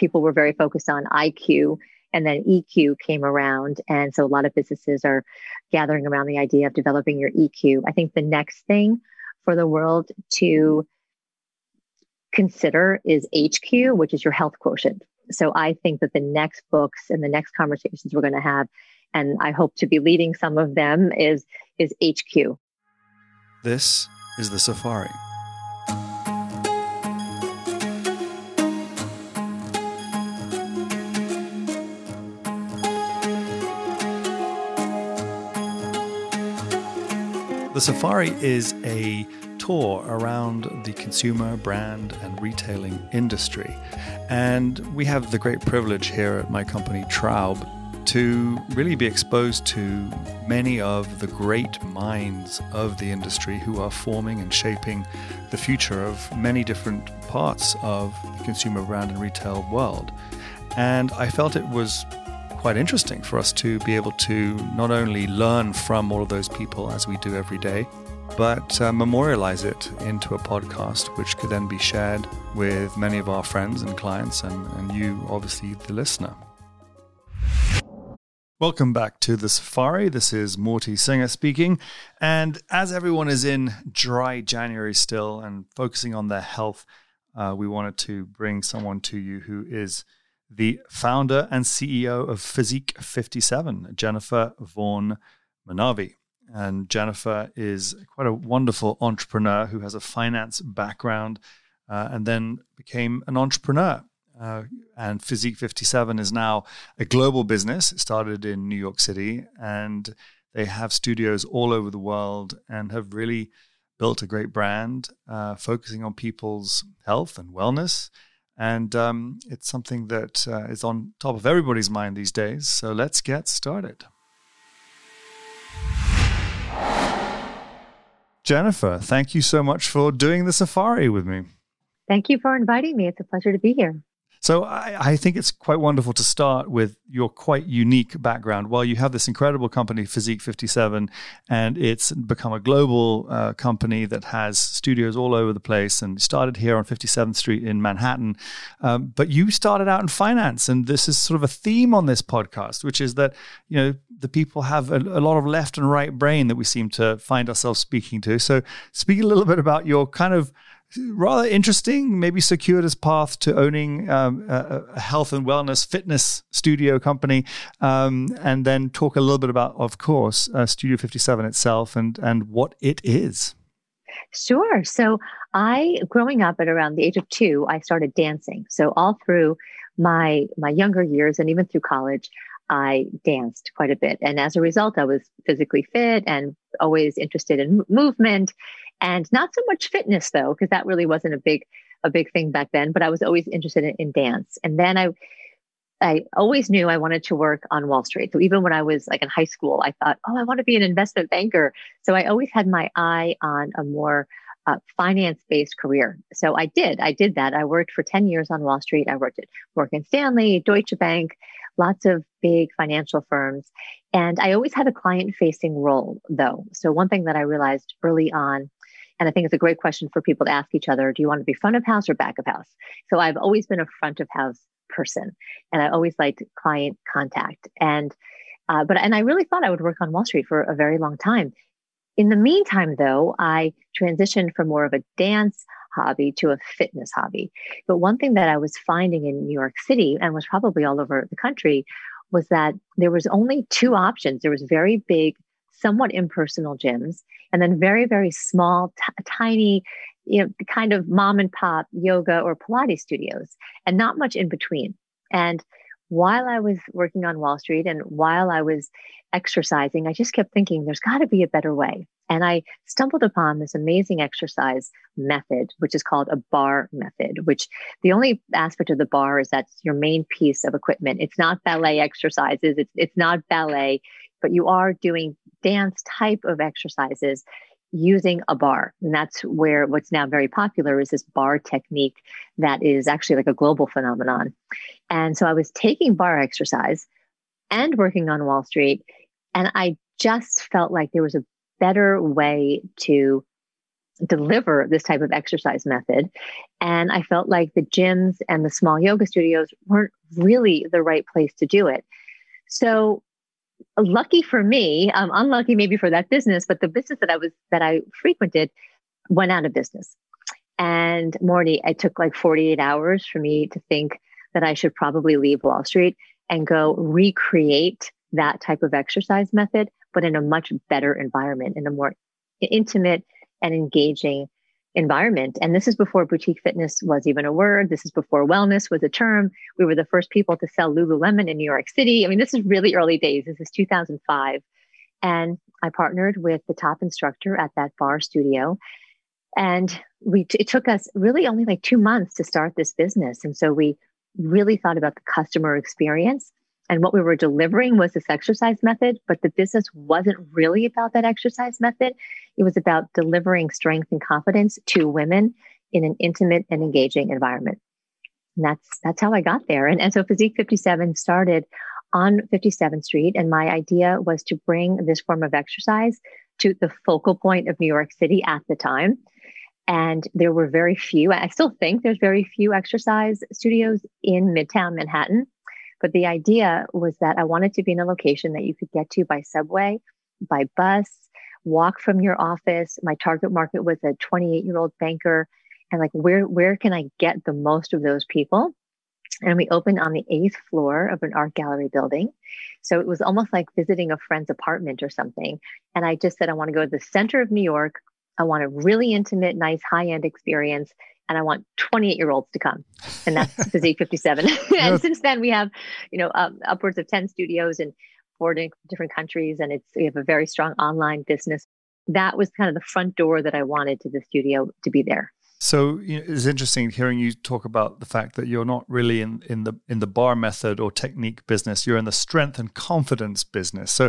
people were very focused on IQ and then EQ came around. And so a lot of businesses are gathering around the idea of developing your EQ. I think the next thing for the world to consider is HQ, which is your health quotient. So I think that the next books and the next conversations we're going to have, and I hope to be leading some of them, is is HQ. This is the Safari. The Safari is a tour around the consumer, brand, and retailing industry. And we have the great privilege here at my company, Traub, to really be exposed to many of the great minds of the industry who are forming and shaping the future of many different parts of the consumer brand and retail world. And I felt it was quite interesting for us to be able to not only learn from all of those people as we do every day, but uh, memorialize it into a podcast, which could then be shared with many of our friends and clients, and, and you, obviously, the listener. Welcome back to the Safari. This is Morty Singer speaking. And as everyone is in dry January still and focusing on their health, uh, we wanted to bring someone to you who is the founder and CEO of Physique 57, Jennifer Vaughan Maanavi. And Jennifer is quite a wonderful entrepreneur who has a finance background uh, and then became an entrepreneur. Uh, and Physique 57 is now a global business. It started in New York City and they have studios all over the world and have really built a great brand uh, focusing on people's health and wellness and um, it's something that uh, is on top of everybody's mind these days. So let's get started. Jennifer, thank you so much for doing the safari with me. Thank you for inviting me. It's a pleasure to be here. So I, I, think it's quite wonderful to start with your quite unique background. While you have this incredible company, Physique 57, and it's become a global uh, company that has studios all over the place and started here on 57th Street in Manhattan. Um, but you started out in finance, and this is sort of a theme on this podcast, which is that, you know, the people have a, a lot of left and right brain that we seem to find ourselves speaking to. So speak a little bit about your kind of rather interesting, maybe circuitous path to owning um, a, health and wellness fitness studio company, um, and then talk a little bit about, of course, uh, Studio 57 itself and and what it is. Sure. So I, growing up at around the age of two, I started dancing. So all through my my younger years and even through college, I danced quite a bit. And as a result, I was physically fit and always interested in movement and not so much fitness though, because that really wasn't a big a big thing back then. But I was always interested in, in dance, and then I I always knew I wanted to work on Wall Street. So even when I was like in high school, I thought, oh, I want to be an investment banker. So I always had my eye on a more uh, finance based career. So I did. I did that. I worked for 10 years on Wall Street. I worked at Morgan Stanley, Deutsche Bank, lots of big financial firms. And I always had a client facing role, though. So one thing that I realized early on and I think it's a great question for people to ask each other do you want to be front of house or back of house? So I've always been a front of house person and I always liked client contact. And, uh, but, and I really thought I would work on Wall Street for a very long time. In the meantime, though, I transitioned from more of a dance hobby to a fitness hobby. But one thing that I was finding in New York City and was probably all over the country was that there was only two options. There was very big somewhat impersonal gyms, and then very, very small, t- tiny, you know, kind of mom and pop yoga or Pilates studios, and not much in between. And while I was working on Wall Street and while I was exercising, I just kept thinking there's got to be a better way. And I stumbled upon this amazing exercise method, which is called a barre method, which the only aspect of the bar is that's your main piece of equipment. It's not ballet exercises. It's, it's not ballet, but you are doing dance type of exercises using a bar. And that's where what's now very popular is this barre technique that is actually like a global phenomenon. And so I was taking barre exercise and working on Wall Street. And I just felt like there was a better way to deliver this type of exercise method. And I felt like the gyms and the small yoga studios weren't really the right place to do it. So lucky for me, um, unlucky maybe for that business, but the business that I was that I frequented went out of business. And Morty, it took like 48 hours for me to think that I should probably leave Wall Street and go recreate that type of exercise method, but in a much better environment, in a more intimate and engaging environment. And this is before boutique fitness was even a word. This is before wellness was a term. We were the first people to sell Lululemon in New York City. I mean, this is really early days. This is 2005. And I partnered with the top instructor at that barre studio. And we, it took us really only like two months to start this business. And so we really thought about the customer experience and what we were delivering was this exercise method, but the business wasn't really about that exercise method. It was about delivering strength and confidence to women in an intimate and engaging environment. And that's that's how I got there. And, and so Physique 57 started on 57th Street. And my idea was to bring this form of exercise to the focal point of New York City at the time. And there were very few, I still think there's very few exercise studios in Midtown Manhattan. But the idea was that I wanted to be in a location that you could get to by subway, by bus, walk from your office. My target market was a 28 year old banker. And like, where, where can I get the most of those people? And we opened on the eighth floor of an art gallery building. So it was almost like visiting a friend's apartment or something. And I just said, I want to go to the center of New York. I want a really intimate, nice, high end experience and I want 28 year olds to come. And that's Physique 57. and since then, we have, you know, um, upwards of 10 studios in four different countries. And it's, we have a very strong online business. That was kind of the front door that I wanted to the studio to be there. So you know, it's interesting hearing you talk about the fact that you're not really in, in the in the barre method or technique business. You're in the strength and confidence business. So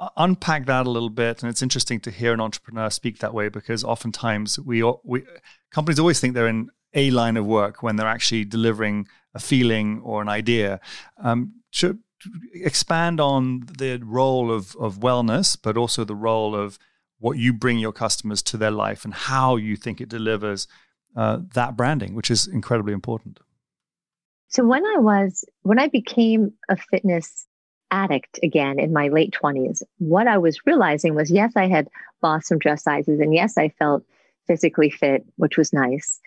uh, unpack that a little bit. And it's interesting to hear an entrepreneur speak that way because oftentimes we we companies always think they're in a line of work when they're actually delivering a feeling or an idea. Um, expand on the role of of wellness, but also the role of what you bring your customers to their life and how you think it delivers uh, that branding, which is incredibly important. So when I was when I became a fitness addict again in my late 20s, what I was realizing was yes, I had lost some dress sizes and yes, I felt physically fit, which was nice.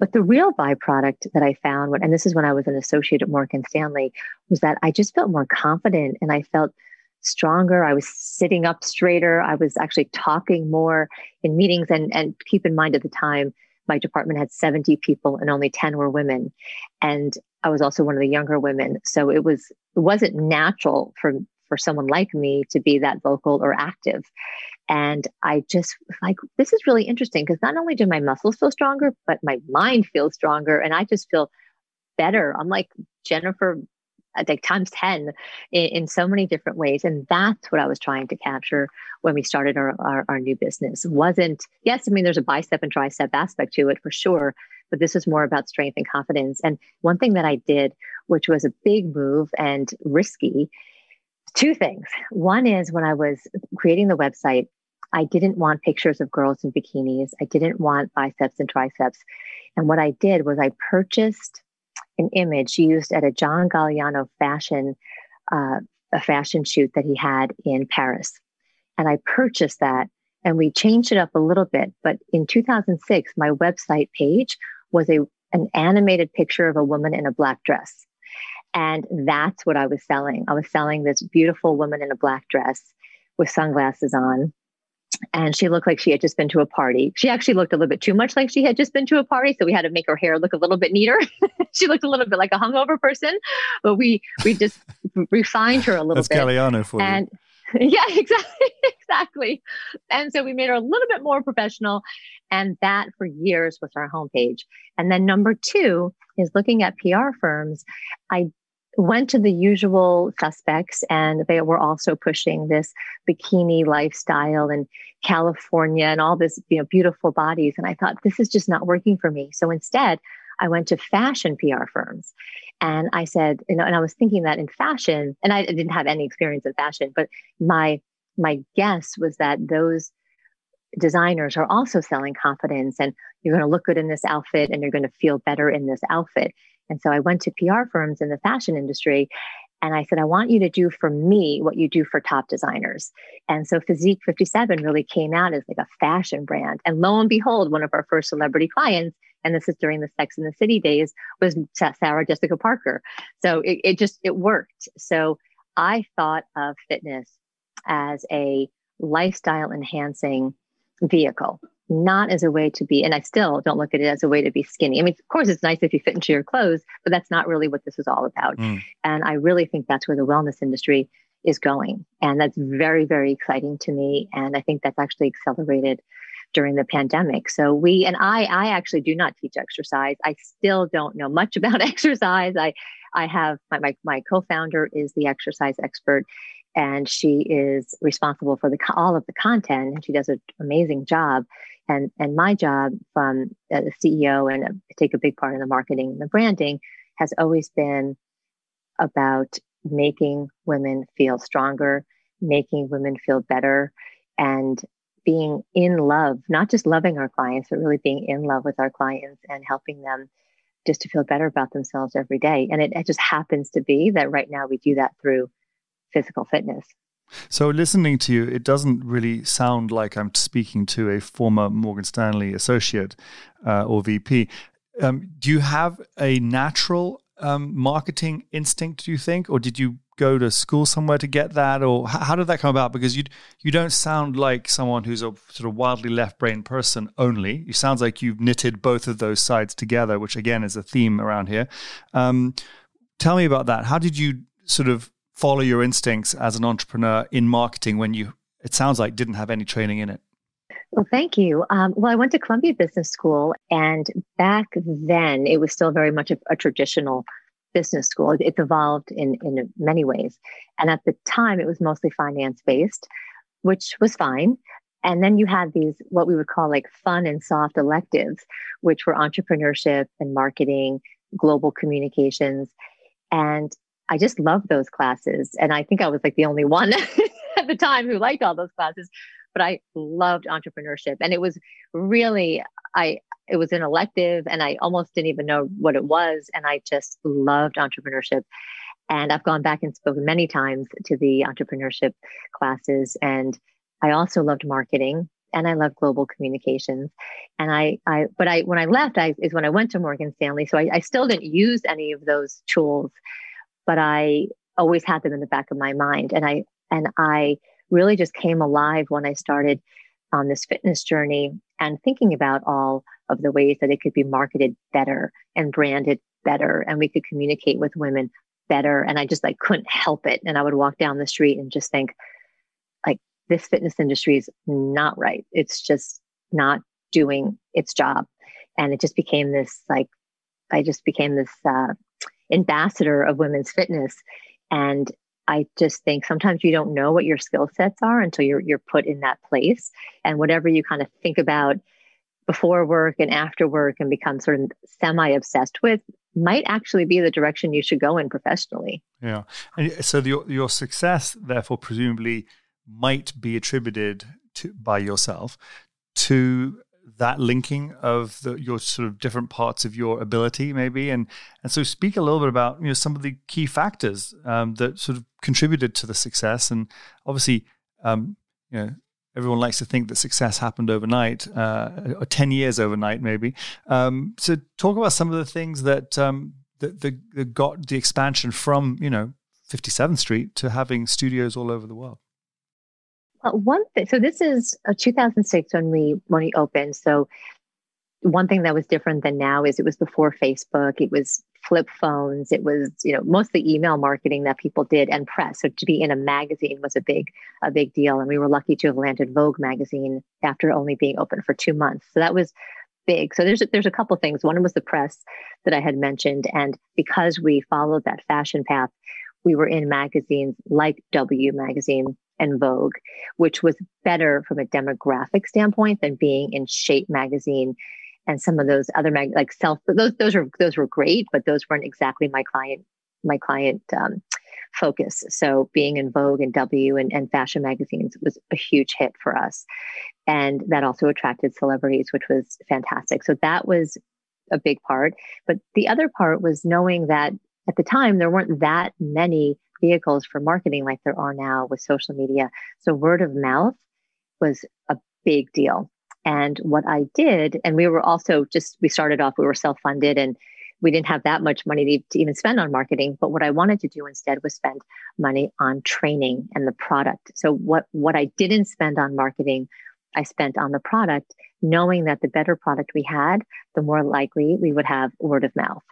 But the real byproduct that I found, and this is when I was an associate at Morgan Stanley, was that I just felt more confident and I felt stronger. I was sitting up straighter. I was actually talking more in meetings. And, and keep in mind at the time, my department had 70 people and only 10 were women. And I was also one of the younger women. So it was, it wasn't natural for, for someone like me to be that vocal or active. And I just like, this is really interesting because not only do my muscles feel stronger, but my mind feels stronger. And I just feel better. I'm like Jennifer Uh, like times 10 in, in, so many different ways. And that's what I was trying to capture when we started our, our, our, new business. Wasn't, yes, I mean, there's a bicep and tricep aspect to it for sure, but this is more about strength and confidence. And one thing that I did, which was a big move and risky, two things. One is when I was creating the website, I didn't want pictures of girls in bikinis. I didn't want biceps and triceps. And what I did was I purchased an image used at a John Galliano fashion, uh, a fashion shoot that he had in Paris. And I purchased that and we changed it up a little bit. But in 2006, my website page was a, an animated picture of a woman in a black dress. And that's what I was selling. I was selling this beautiful woman in a black dress with sunglasses on and she looked like she had just been to a party. She actually looked a little bit too much like she had just been to a party, so we had to make her hair look a little bit neater. she looked a little bit like a hungover person, but we we just refined her a little That's bit. Galliano for and, you. Yeah, exactly, exactly. And so we made her a little bit more professional, and that for years was our homepage. And then number two is looking at PR firms. I went to the usual suspects and they were also pushing this bikini lifestyle in California and all this you know beautiful bodies. And I thought this is just not working for me. So instead I went to fashion PR firms. And I said you know and I was thinking that in fashion and I didn't have any experience in fashion but my my guess was that those designers are also selling confidence and you're going to look good in this outfit and you're going to feel better in this outfit. And so I went to PR firms in the fashion industry and I said, I want you to do for me what you do for top designers. And so Physique 57 really came out as like a fashion brand. And lo and behold, one of our first celebrity clients, and this is during the Sex in the City days, was Sarah Jessica Parker. So it, it just, it worked. So I thought of fitness as a lifestyle enhancing vehicle not as a way to be, and I still don't look at it as a way to be skinny. I mean, of course, it's nice if you fit into your clothes, but that's not really what this is all about. Mm. And I really think that's where the wellness industry is going. And that's very, very exciting to me. And I think that's actually accelerated during the pandemic. So we and I I actually do not teach exercise. I still don't know much about exercise. I I have my my, my co-founder is the exercise expert and she is responsible for the all of the content and she does an amazing job. And and my job from the ceo and uh, take a big part in the marketing and the branding has always been about making women feel stronger making women feel better and being in love not just loving our clients but really being in love with our clients and helping them just to feel better about themselves every day. And it, it just happens to be that right now we do that through physical fitness. So, listening to you, it doesn't really sound like I'm speaking to a former Morgan Stanley associate uh, or VP. Um, do you have a natural um, marketing instinct, do you think? Or did you go to school somewhere to get that? Or how, did that come about? Because you you don't sound like someone who's a sort of wildly left brain person only. You sounds like you've knitted both of those sides together, which again is a theme around here. Um, tell me about that. How did you sort of follow your instincts as an entrepreneur in marketing when you, it sounds like, didn't have any training in it? Well, thank you. Um, well, I went to Columbia Business School, and back then it was still very much a, a traditional business school. It's evolved in, in many ways. And at the time, it was mostly finance based, which was fine. And then you had these, what we would call like fun and soft electives, which were entrepreneurship and marketing, global communications. And I just loved those classes. And I think I was like the only one at the time who liked all those classes, but I loved entrepreneurship. And it was really, I, it was an elective and I almost didn't even know what it was. And I just loved entrepreneurship. And I've gone back and spoken many times to the entrepreneurship classes. And I also loved marketing and I love global communications. And I, I, but I, when I left, I is when I went to Morgan Stanley. So I, I still didn't use any of those tools but I always had them in the back of my mind. And I and I really just came alive when I started on this fitness journey and thinking about all of the ways that it could be marketed better and branded better and we could communicate with women better. And i just like couldn't help it. And i would walk down the street and just think like this fitness industry is not right. It's just not doing its job. And it just became this like i just became this uh, ambassador of women's fitness. And I just think sometimes you don't know what your skill sets are until you're you're put in that place. And whatever you kind of think about before work and after work and become sort of semi obsessed with might actually be the direction you should go in professionally. Yeah. And so the, your success, therefore, presumably might be attributed to by yourself to that linking of the, your sort of different parts of your ability, maybe, and and so speak a little bit about you know some of the key factors um, that sort of contributed to the success, and obviously, um, you know, everyone likes to think that success happened overnight, uh, or ten years overnight, maybe. Um, so talk about some of the things that um, that, that, that got the expansion from you know 57th Street to having studios all over the world. Uh, one thing, so this is uh, 2006 when we when we opened. So one thing that was different than now is it was before Facebook. It was flip phones. It was you know mostly email marketing that people did and press. So to be in a magazine was a big a big deal, and we were lucky to have landed Vogue magazine after only being open for two months. So that was big. So there's there's a couple things. One was the press that I had mentioned, and because we followed that fashion path, we were in magazines like W magazine and Vogue, which was better from a demographic standpoint than being in Shape magazine and some of those other mag- like self those those were those were great, but those weren't exactly my client my client um, focus. So being in Vogue and W and, and fashion magazines was a huge hit for us. And that also attracted celebrities, which was fantastic. So that was a big part. But the other part was knowing that at the time there weren't that many vehicles for marketing like there are now with social media. So word of mouth was a big deal. And what I did, and we were also just, we started off, we were self funded and we didn't have that much money to, to, even spend on marketing. But what I wanted to do instead was spend money on training and the product. So what, what I didn't spend on marketing, I spent on the product, knowing that the better product we had, the more likely we would have word of mouth.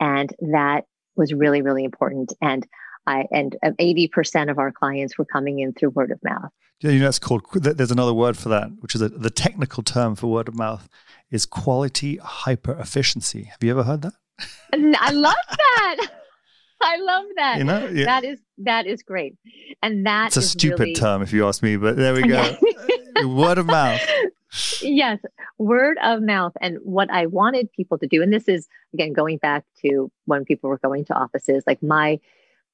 And that was really, really important. And I, and um, 80% of our clients were coming in through word of mouth. Yeah, you know, that's called, there's another word for that, which is a, the technical term for word of mouth is quality hyper efficiency. Have you ever heard that? I love that. I love that. You know, yeah. that is that is great, and that it's a stupid really... term if you ask me, but there we go. word of mouth. Yes, word of mouth, and what I wanted people to do, and this is again going back to when people were going to offices. Like my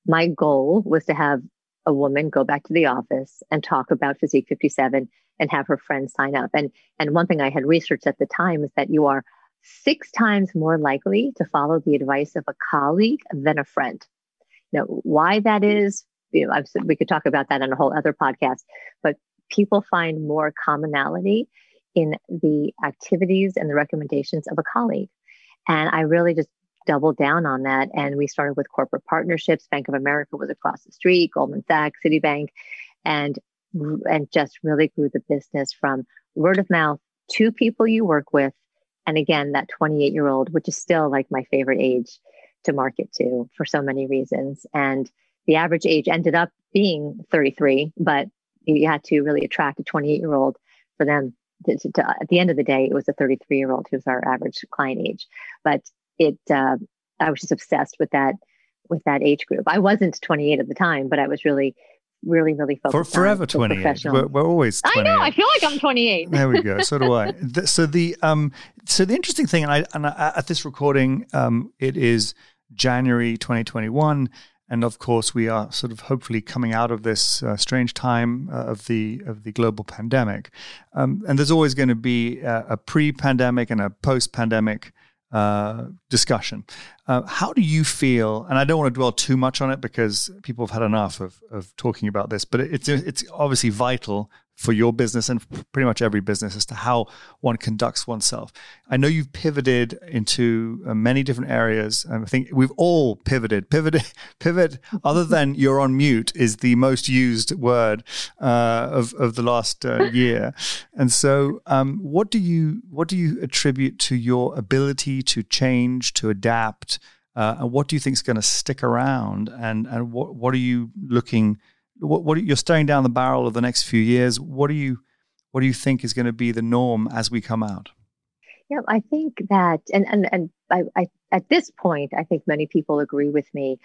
my goal was to have a woman go back to the office and talk about Physique 57 and have her friends sign up. And and one thing I had researched at the time is that you are six times more likely to follow the advice of a colleague than a friend. Now, why that is, you know, I've, we could talk about that on a whole other podcast, but people find more commonality in the activities and the recommendations of a colleague. And I really just doubled down on that. And we started with corporate partnerships. Bank of America was across the street, Goldman Sachs, Citibank, and and just really grew the business from word of mouth to people you work with and again, that 28 year old, which is still like my favorite age to market to for so many reasons. And the average age ended up being 33, but you had to really attract a 28 year old for them. To, to, at the end of the day, it was a 33 year old who's our average client age. But it, uh, I was just obsessed with that with that age group. I wasn't 28 at the time, but I was really really, really focused For forever 28. We're, we're, always 28. I know. I feel like I'm 28. there we go. So do I. The, so the um, so the interesting thing, and I and I, at this recording, um, it is January 2021, and of course, we are sort of hopefully coming out of this uh, strange time uh, of the of the global pandemic. Um, and there's always going to be a, a pre-pandemic and a post-pandemic uh, discussion. Uh, how do you feel? And I don't want to dwell too much on it because people have had enough of, of talking about this, but it's it's obviously vital for your business and pretty much every business as to how one conducts oneself. I know you've pivoted into uh, many different areas. I think we've all pivoted. Pivoted, pivot, other than you're on mute, is the most used word uh, of of the last uh, year. And so, um, what do you what do you attribute to your ability to change, to adapt, uh, and what do you think is going to stick around? And and what what are you looking what, what you're staring down the barrel of the next few years. What do you what do you think is going to be the norm as we come out? Yeah, I think that, and and and I, I at this point, I think many people agree with me.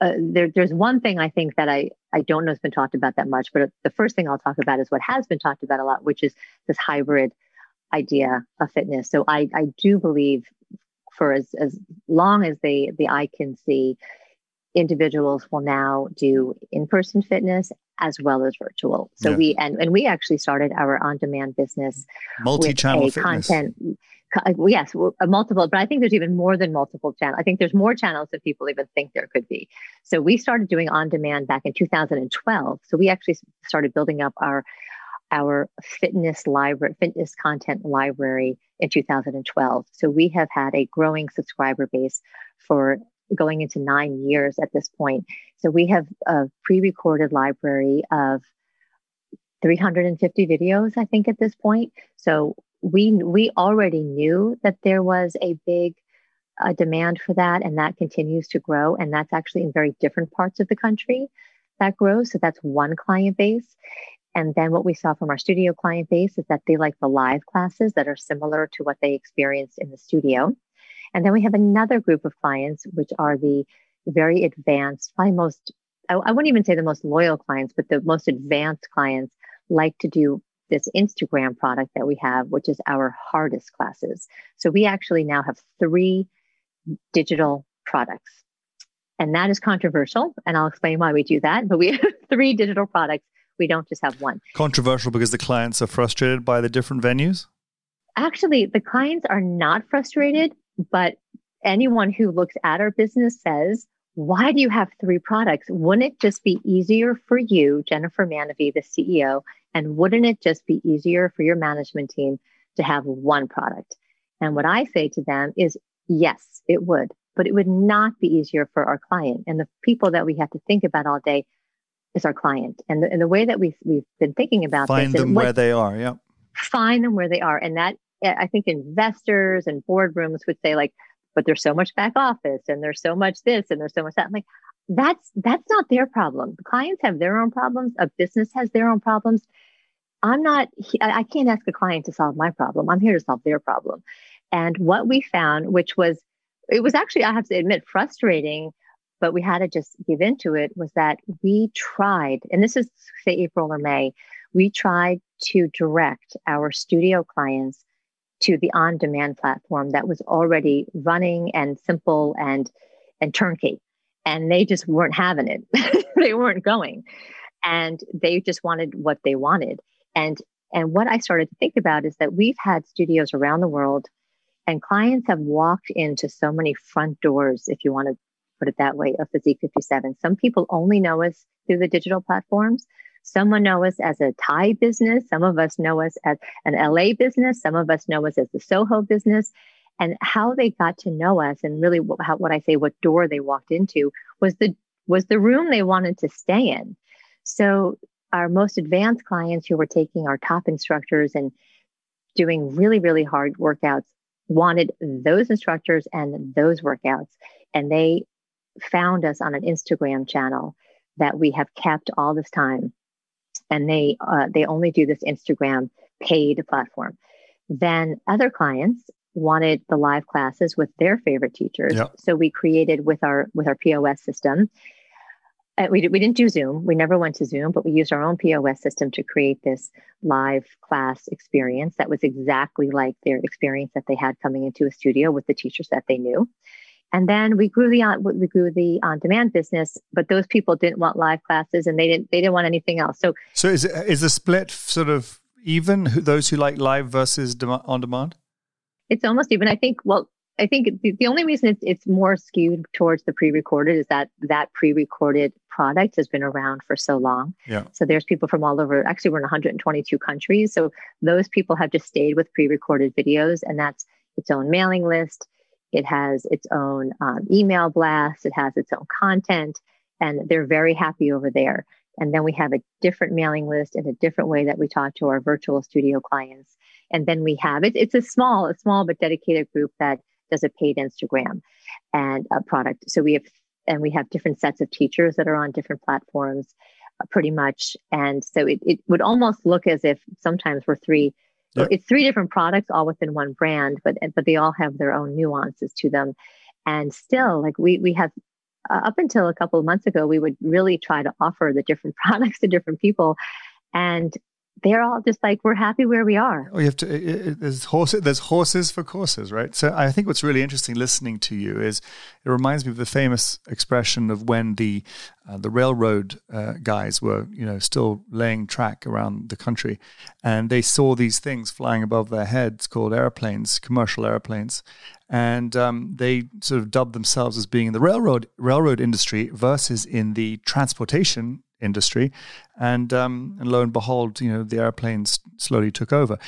Uh, there, there's one thing I think that I, I don't know has been talked about that much, but the first thing I'll talk about is what has been talked about a lot, which is this hybrid idea of fitness. So I, I do believe for as, as long as they, the eye can see, individuals will now do in-person fitness as well as virtual. So yeah. we and, and we actually started our on-demand business multi-channel with a fitness. content uh, yes a multiple but i think there's even more than multiple channels i think there's more channels than people even think there could be so we started doing on demand back in 2012 so we actually started building up our our fitness library fitness content library in 2012 so we have had a growing subscriber base for going into nine years at this point. So we have a pre-recorded library of 350 videos, I think, at this point. So we we already knew that there was a big uh, demand for that, and that continues to grow. And that's actually in very different parts of the country that grows. So that's one client base. And then what we saw from our studio client base is that they like the live classes that are similar to what they experienced in the studio. And then we have another group of clients, which are the very advanced, probably most, I, I wouldn't even say the most loyal clients, but the most advanced clients like to do this Instagram product that we have, which is our hardest classes. So we actually now have three digital products. And that is controversial. And I'll explain why we do that. But we have three digital products. We don't just have one. Controversial because the clients are frustrated by the different venues? Actually, the clients are not frustrated, but anyone who looks at our business says, why do you have three products? Wouldn't it just be easier for you, Jennifer Maanavi, the CEO, and wouldn't it just be easier for your management team to have one product? And what I say to them is, yes, it would, but it would not be easier for our client. And the people that we have to think about all day is our client. And the, and the way that we've, we've been thinking about find them where they are. Yeah. Find them where they are. And that I think investors and boardrooms would say like, but there's so much back office and there's so much this and there's so much that. I'm like, that's that's not their problem. The clients have their own problems. A business has their own problems. I'm not. I can't ask a client to solve my problem. I'm here to solve their problem. And what we found, which was, it was actually, I have to admit, frustrating, but we had to just give into it, was that we tried, and this is say April or May, we tried to direct our studio clients to the on-demand platform that was already running and simple and and turnkey. And they just weren't having it. They weren't going. And they just wanted what they wanted. And and what i started to think about is that we've had studios around the world and clients have walked into so many front doors if you want to put it that way of physique 57 some people only know us through the digital platforms Someone know us as a Thai business. Some of us know us as an LA business. Some of us know us as the Soho business. And how they got to know us, and really what, how, what I say, what door they walked into was the was the room they wanted to stay in. So our most advanced clients who were taking our top instructors and doing really really hard workouts wanted those instructors and those workouts, and they found us on an Instagram channel that we have kept all this time and they uh, they only do this Instagram paid platform. Then other clients wanted the live classes with their favorite teachers, yep. so we created with our with our POS system. Uh, we, we didn't do Zoom. We never went to Zoom, but we used our own POS system to create this live class experience that was exactly like their experience that they had coming into a studio with the teachers that they knew. And then we grew the uh, on we grew the on demand business, but those people didn't want live classes and they didn't they didn't want anything else. So so is it, is the split sort of even those who like live versus on demand? It's almost even. I think. Well, I think the, the only reason it's, it's more skewed towards the pre-recorded is that that pre-recorded product has been around for so long. Yeah. So there's people from all over. Actually, we're in 122 countries. So those people have just stayed with pre-recorded videos, and that's its own mailing list it has its own um, email blast. It has its own content, and they're very happy over there. And then we have a different mailing list and a different way that we talk to our virtual studio clients. And then we have it. It's a small, a small but dedicated group that does a paid Instagram and a product. So we have, and we have different sets of teachers that are on different platforms, uh, pretty much. And so it, it would almost look as if sometimes we're three so it's three different products all within one brand, but but they all have their own nuances to them. And still, like we we have uh, up until a couple of months ago, we would really try to offer the different products to different people, and they're all just like we're happy where we are. Oh, you have to. It, it, there's horses. There's horses for courses, right? So I think what's really interesting listening to you is it reminds me of the famous expression of when the uh, the railroad uh, guys were, you know, still laying track around the country, and they saw these things flying above their heads called airplanes, commercial airplanes, and um, they sort of dubbed themselves as being in the railroad railroad industry versus in the transportation industry, and um, and lo and behold, you know the airplanes slowly took over.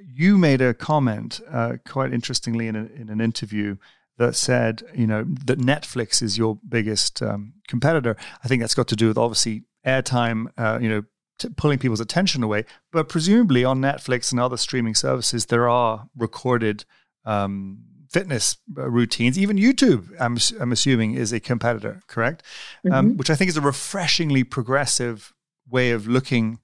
You made a comment uh, quite interestingly in, a, in an interview that said, you know, that Netflix is your biggest um, competitor. I think that's got to do with obviously airtime, uh, you know, t- pulling people's attention away. But presumably on Netflix and other streaming services, there are recorded um, fitness uh, routines. Even YouTube, I'm, I'm assuming, is a competitor, correct? Um, mm-hmm. Um, which I think is a refreshingly progressive way of looking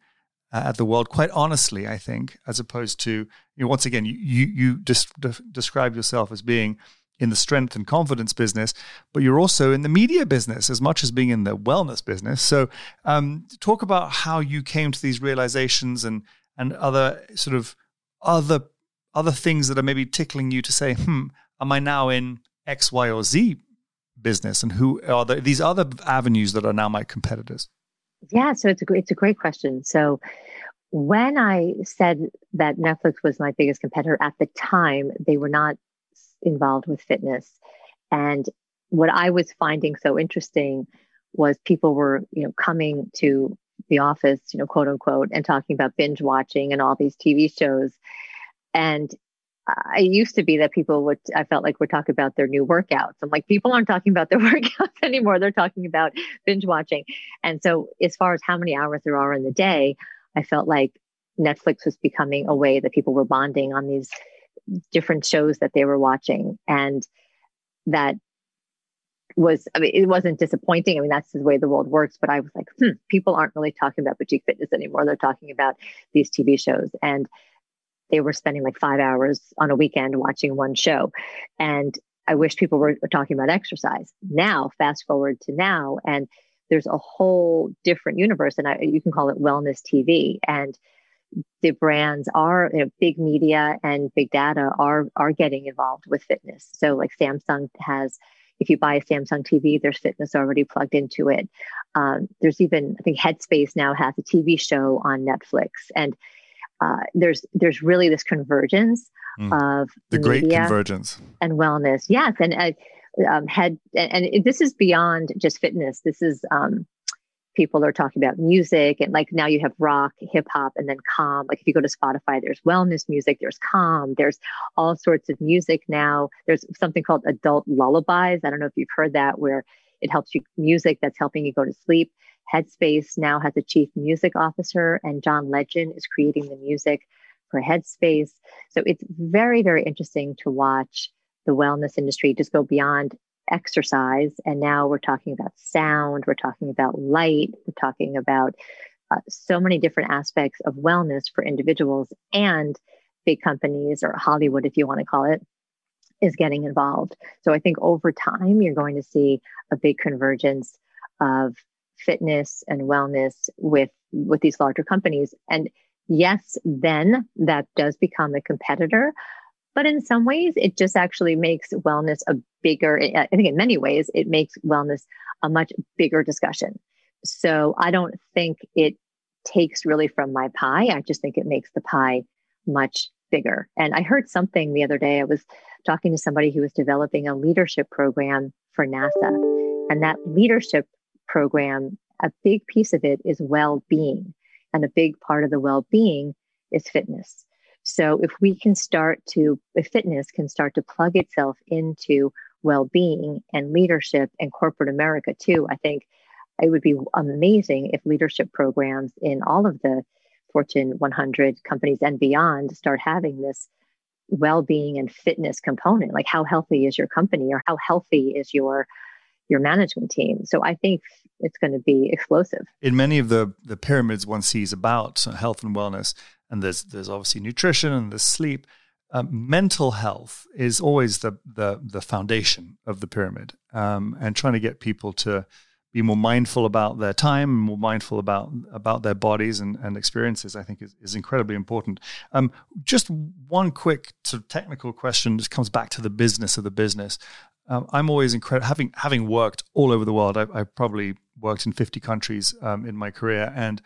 uh, at the world. Quite honestly, I think, as opposed to you know, once again, you you, you de- describe yourself as being in the strength and confidence business, but you're also in the media business as much as being in the wellness business. So, um, talk about how you came to these realizations and and other sort of other other things that are maybe tickling you to say, hmm, am I now in X, Y, or Z business, and who are there, these other avenues that are now my competitors? Yeah, so it's a it's a great question. So when I said that Netflix was my biggest competitor at the time, they were not involved with fitness, and what I was finding so interesting was people were you know coming to the office, you know, quote unquote, and talking about binge watching and all these TV shows. And I used to be that people would, I felt like we're talking about their new workouts. I'm like, people aren't talking about their workouts anymore. They're talking about binge watching. And so, as far as how many hours there are in the day, I felt like Netflix was becoming a way that people were bonding on these different shows that they were watching. And that was I mean it wasn't disappointing. I mean that's the way the world works. But I was like, hmm, people aren't really talking about boutique fitness anymore. They're talking about these TV shows, and they were spending like five hours on a weekend watching one show. And I wish people were talking about exercise. Now, fast forward to now, and there's a whole different universe, and I, you can call it wellness TV. And the brands are you know, big media and big data are are getting involved with fitness. So, like Samsung has if you buy a Samsung TV, there's fitness already plugged into it. Um, there's even, I think Headspace now has a TV show on Netflix, and uh, there's there's really this convergence mm. of the great convergence and wellness. Yes, and uh, um, head and, and, this is beyond just fitness. This is um, people are talking about music and like now you have rock, hip hop, and then calm. Like if you go to Spotify, there's wellness music, there's calm, there's all sorts of music now. There's something called adult lullabies. I don't know if you've heard that, where it helps you music that's helping you go to sleep. Headspace now has a chief music officer, and John Legend is creating the music for Headspace. So it's very, very interesting to watch the wellness industry just go beyond exercise. And now we're talking about sound, we're talking about light, we're talking about uh, so many different aspects of wellness for individuals and big companies or Hollywood, if you want to call it, is getting involved. So I think over time, you're going to see a big convergence of fitness and wellness with with these larger companies and yes then that does become a competitor but in some ways, it just actually makes wellness a bigger, I think in many ways, it makes wellness a much bigger discussion. So I don't think it takes really from my pie. I just think it makes the pie much bigger. And I heard something the other day. I was talking to somebody who was developing a leadership program for NASA. And that leadership program, a big piece of it is well being. And a big part of the well being is fitness. So if we can start to, if fitness can start to plug itself into well being and leadership and corporate America too, I think it would be amazing if leadership programs in all of the Fortune 100 companies and beyond start having this well-being and fitness component. Like how healthy is your company or how healthy is your your management team so i think it's going to be explosive in many of the the pyramids one sees about health and wellness and there's there's obviously nutrition and there's sleep. Um, mental health is always the the the foundation of the pyramid, um, and trying to get people to be more mindful about their time, more mindful about about their bodies and, and experiences, I think is, is incredibly important. Um, just one quick sort of technical question just comes back to the business of the business. Um, I'm always incredible having having worked all over the world. I, I probably worked in 50 countries um, in my career, and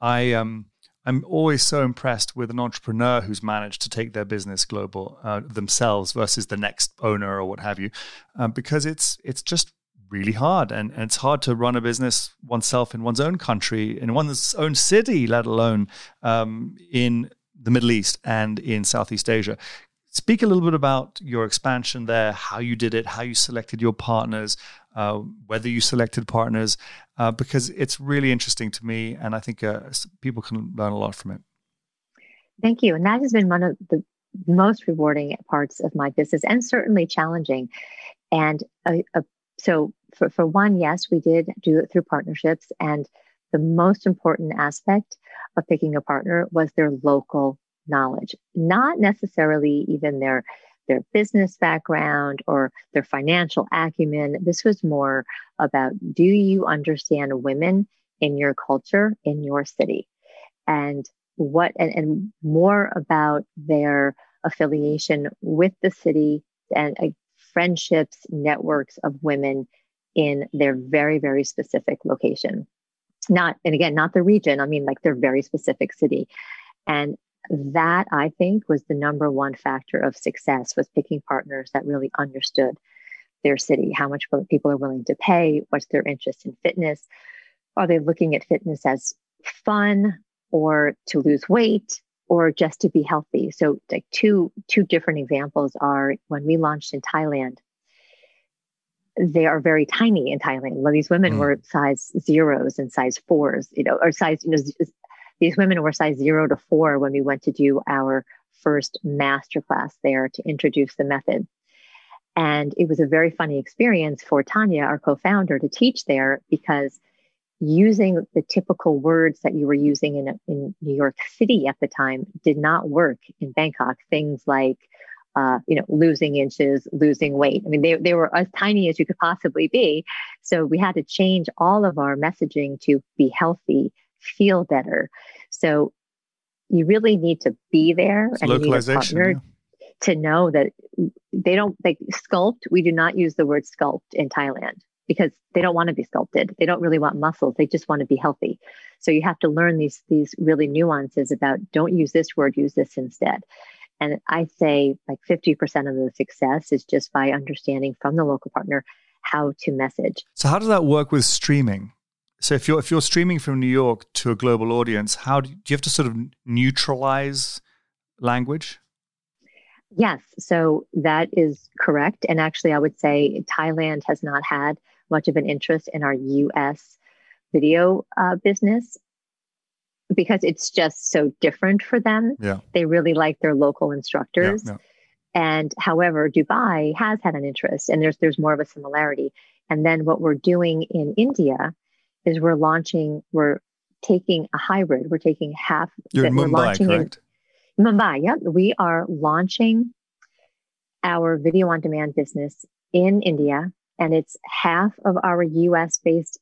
I um I'm always so impressed with an entrepreneur who's managed to take their business global uh, themselves versus the next owner or what have you, um, because it's it's just really hard and, and it's hard to run a business oneself in one's own country in one's own city let alone um, in the middle east and in southeast asia speak a little bit about your expansion there how you did it how you selected your partners uh, whether you selected partners, uh, because it's really interesting to me, and I think uh, people can learn a lot from it. Thank you, and that has been one of the most rewarding parts of my business, and certainly challenging. And uh, uh, so, for for one, yes, we did do it through partnerships, and the most important aspect of picking a partner was their local knowledge, not necessarily even their their business background or their financial acumen. This was more about do you understand women in your culture, in your city? And what, and, and more about their affiliation with the city and uh, friendships, networks of women in their very, very specific location. Not, and again, not the region, I mean, like their very specific city. And that I think was the number one factor of success was picking partners that really understood their city, how much people are willing to pay, what's their interest in fitness. Are they looking at fitness as fun or to lose weight or just to be healthy? So like two two different examples are when we launched in Thailand, they are very tiny in Thailand. These women mm. were size zeros and size fours, you know, or size, you know, these women were size zero to four when we went to do our first masterclass there to introduce the method. And it was a very funny experience for Tanya, our co founder, to teach there because using the typical words that you were using in, in New York City at the time did not work in Bangkok. Things like, uh, you know, losing inches, losing weight. I mean, they, they were as tiny as you could possibly be. So we had to change all of our messaging to be healthy, feel better. So you really need to be there and you need a partner yeah. to know that they don't like sculpt. We do not use the word sculpt in Thailand because they don't want to be sculpted. They don't really want muscles. They just want to be healthy. So you have to learn these these really nuances about don't use this word, use this instead. And I say like 50% of the success is just by understanding from the local partner how to message. So how does that work with streaming? So if you're if you're streaming from New York to a global audience, how do you, do you have to sort of neutralize language? Yes, so that is correct. And actually, I would say Thailand has not had much of an interest in our US video uh, business because it's just so different for them. Yeah. They really like their local instructors. Yeah, yeah. And however, Dubai has had an interest and there's there's more of a similarity. And then what we're doing in India is we're launching, we're taking a hybrid. We're taking half You're in Mumbai, correct? In Mumbai, yeah. We are launching our video on demand business in India, and it's half of our US based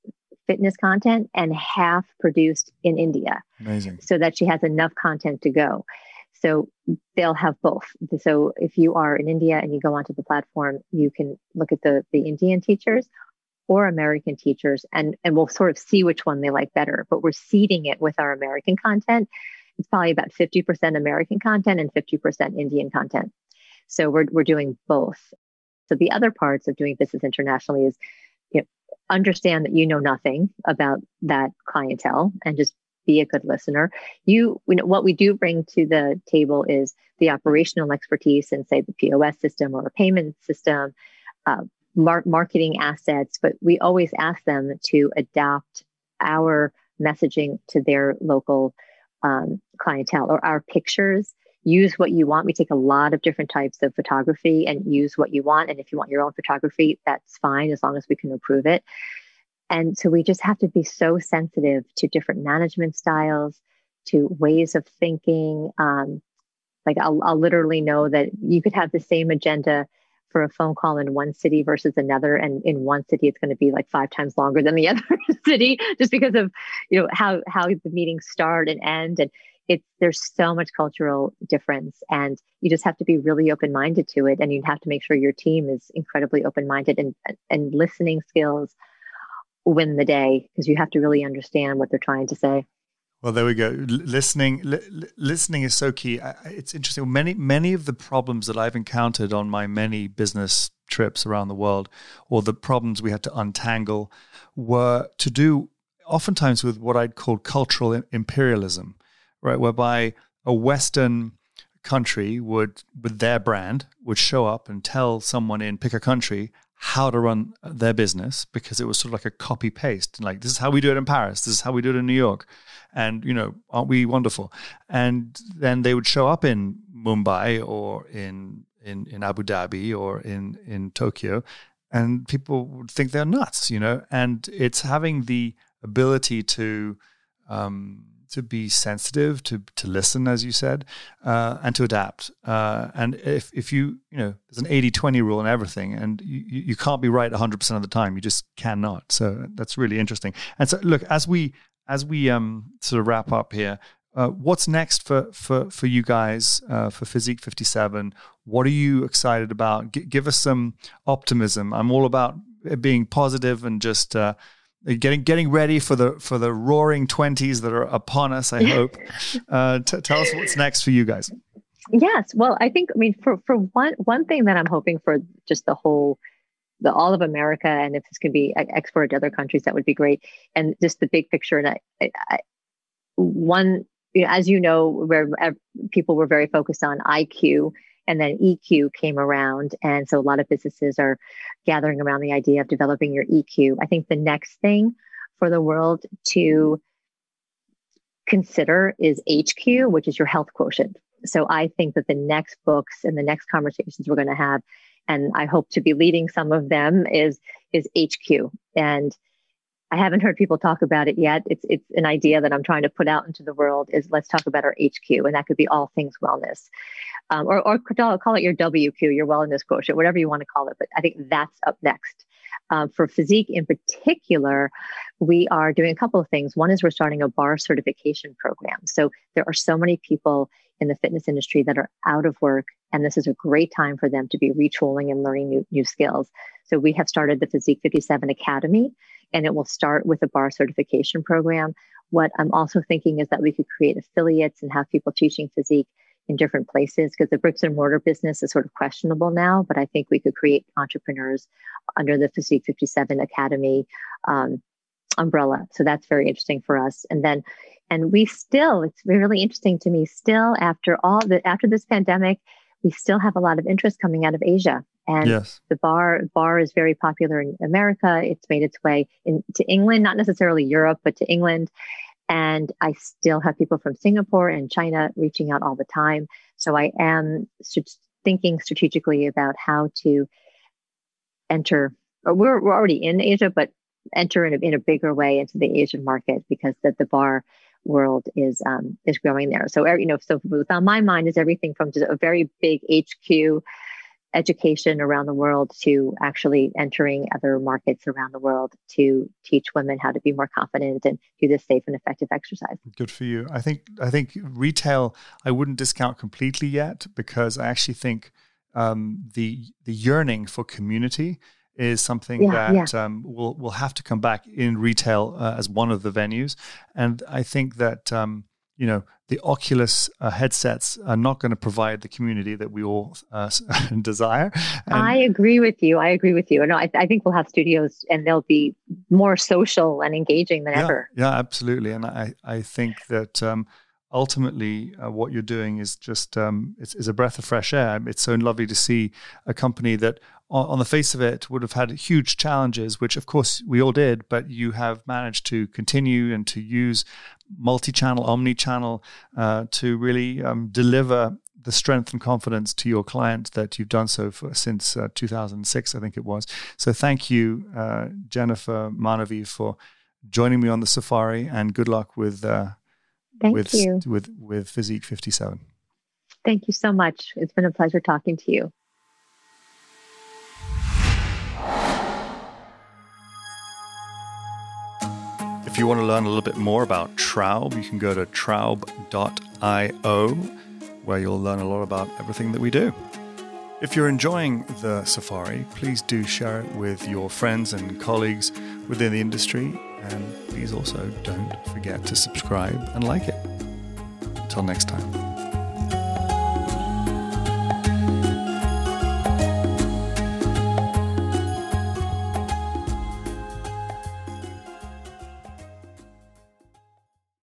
fitness content and half produced in India. Amazing. So that she has enough content to go. So they'll have both. So if you are in India and you go onto the platform, you can look at the the Indian teachers or American teachers and and we'll sort of see which one they like better. But we're seeding it with our American content. It's probably about 50% American content and 50% Indian content. So we're we're doing both. So the other parts of doing business internationally is you know, understand that you know nothing about that clientele and just be a good listener. You, you know, what we do bring to the table is the operational expertise in, say, the POS system or a payment system, uh, mar- marketing assets, but we always ask them to adapt our messaging to their local um, clientele or our pictures. Use what you want. We take a lot of different types of photography and use what you want. And if you want your own photography, that's fine as long as we can approve it. And so we just have to be so sensitive to different management styles, to ways of thinking. Um, like I'll, I'll literally know that you could have the same agenda for a phone call in one city versus another and in one city it's going to be like five times longer than the other city just because of you know how how the meetings start and end and it's there's so much cultural difference and you just have to be really open minded to it and you have to make sure your team is incredibly open minded and and listening skills win the day because you have to really understand what they're trying to say well, there we go. L- listening, li- listening is so key. I, it's interesting. Many, many of the problems that I've encountered on my many business trips around the world, or the problems we had to untangle, were to do oftentimes with what I'd call cultural imperialism, right? Whereby a Western country would, with their brand, would show up and tell someone in pick a country how to run their business because it was sort of like a copy paste. Like this is how we do it in Paris. This is how we do it in New York and you know aren't we wonderful and then they would show up in mumbai or in in, in abu dhabi or in in tokyo and people would think they're nuts you know and it's having the ability to um, to be sensitive, to to listen, as you said, uh, and to adapt. Uh, and if if you you know, there's an 80-20 rule in everything, and you you can't be right 100 percent of the time. You just cannot. So that's really interesting. And so, look, as we as we um, sort of wrap up here, uh, what's next for for for you guys uh, for Physique 57? What are you excited about? G- give us some optimism. I'm all about being positive and just uh, getting getting ready for the for the roaring twenties that are upon us. I hope. uh, t- tell us what's next for you guys. Yes, well, I think I mean for for one one thing that I'm hoping for just the whole the all of America, and if this can be exported to other countries, that would be great. And just the big picture. And I, I, one, as you know, where people were very focused on IQ, and then EQ came around, and so a lot of businesses are gathering around the idea of developing your EQ. I think the next thing for the world to consider is HQ, which is your health quotient. So I think that the next books and the next conversations we're going to have and I hope to be leading some of them is is HQ. And I haven't heard people talk about it yet. It's it's an idea that I'm trying to put out into the world. Is let's talk about our HQ, and that could be all things wellness, um, or or call it your WQ, your wellness quotient, whatever you want to call it. But I think that's up next. Um, for physique in particular, we are doing a couple of things. One is we're starting a barre certification program. So there are so many people in the fitness industry that are out of work and this is a great time for them to be retooling and learning new, new skills. So we have started the Physique 57 Academy, and it will start with a barre certification program. What I'm also thinking is that we could create affiliates and have people teaching physique in different places because the bricks and mortar business is sort of questionable now. But I think we could create entrepreneurs under the Physique 57 Academy um, umbrella. So that's very interesting for us. And then, and we still, it's really interesting to me, still after all the after this pandemic we still have a lot of interest coming out of Asia. And yes. the bar barre is very popular in America. It's made its way into England, not necessarily Europe, but to England. And I still have people from Singapore and China reaching out all the time. So I am thinking strategically about how to enter. Uh, we're, we're already in Asia, but enter in a, in a bigger way into the Asian market because the, the barre world is um, is growing there. So you know, so on my mind is everything from just a very big HQ education around the world to actually entering other markets around the world to teach women how to be more confident and do this safe and effective exercise. Good for you. I think I think retail I wouldn't discount completely yet because I actually think um, the the yearning for community is something yeah, that yeah. Um, will will have to come back in retail uh, as one of the venues, and I think that um, you know the Oculus uh, headsets are not going to provide the community that we all uh, desire. And I agree with you. I agree with you. No, I, I, think we'll have studios, and they'll be more social and engaging than yeah, ever. Yeah, absolutely. And I I think that. Um, ultimately uh, what you're doing is just um, it's, it's, a breath of fresh air. It's so lovely to see a company that on, the face of it would have had huge challenges, which of course we all did, but you have managed to continue and to use multi-channel, omni-channel uh, to really um, deliver the strength and confidence to your client that you've done so for, since uh, 2006, I think it was. So thank you, uh, Jennifer Maanavi, for joining me on the safari, and good luck with uh, thank with, you. with with Physique 57. Thank you so much. It's been a pleasure talking to you. If you want to learn a little bit more about Traub, you can go to traub.io, where you'll learn a lot about everything that we do. If you're enjoying the safari, please do share it with your friends and colleagues within the industry. And please also don't forget to subscribe and like it. Until next time.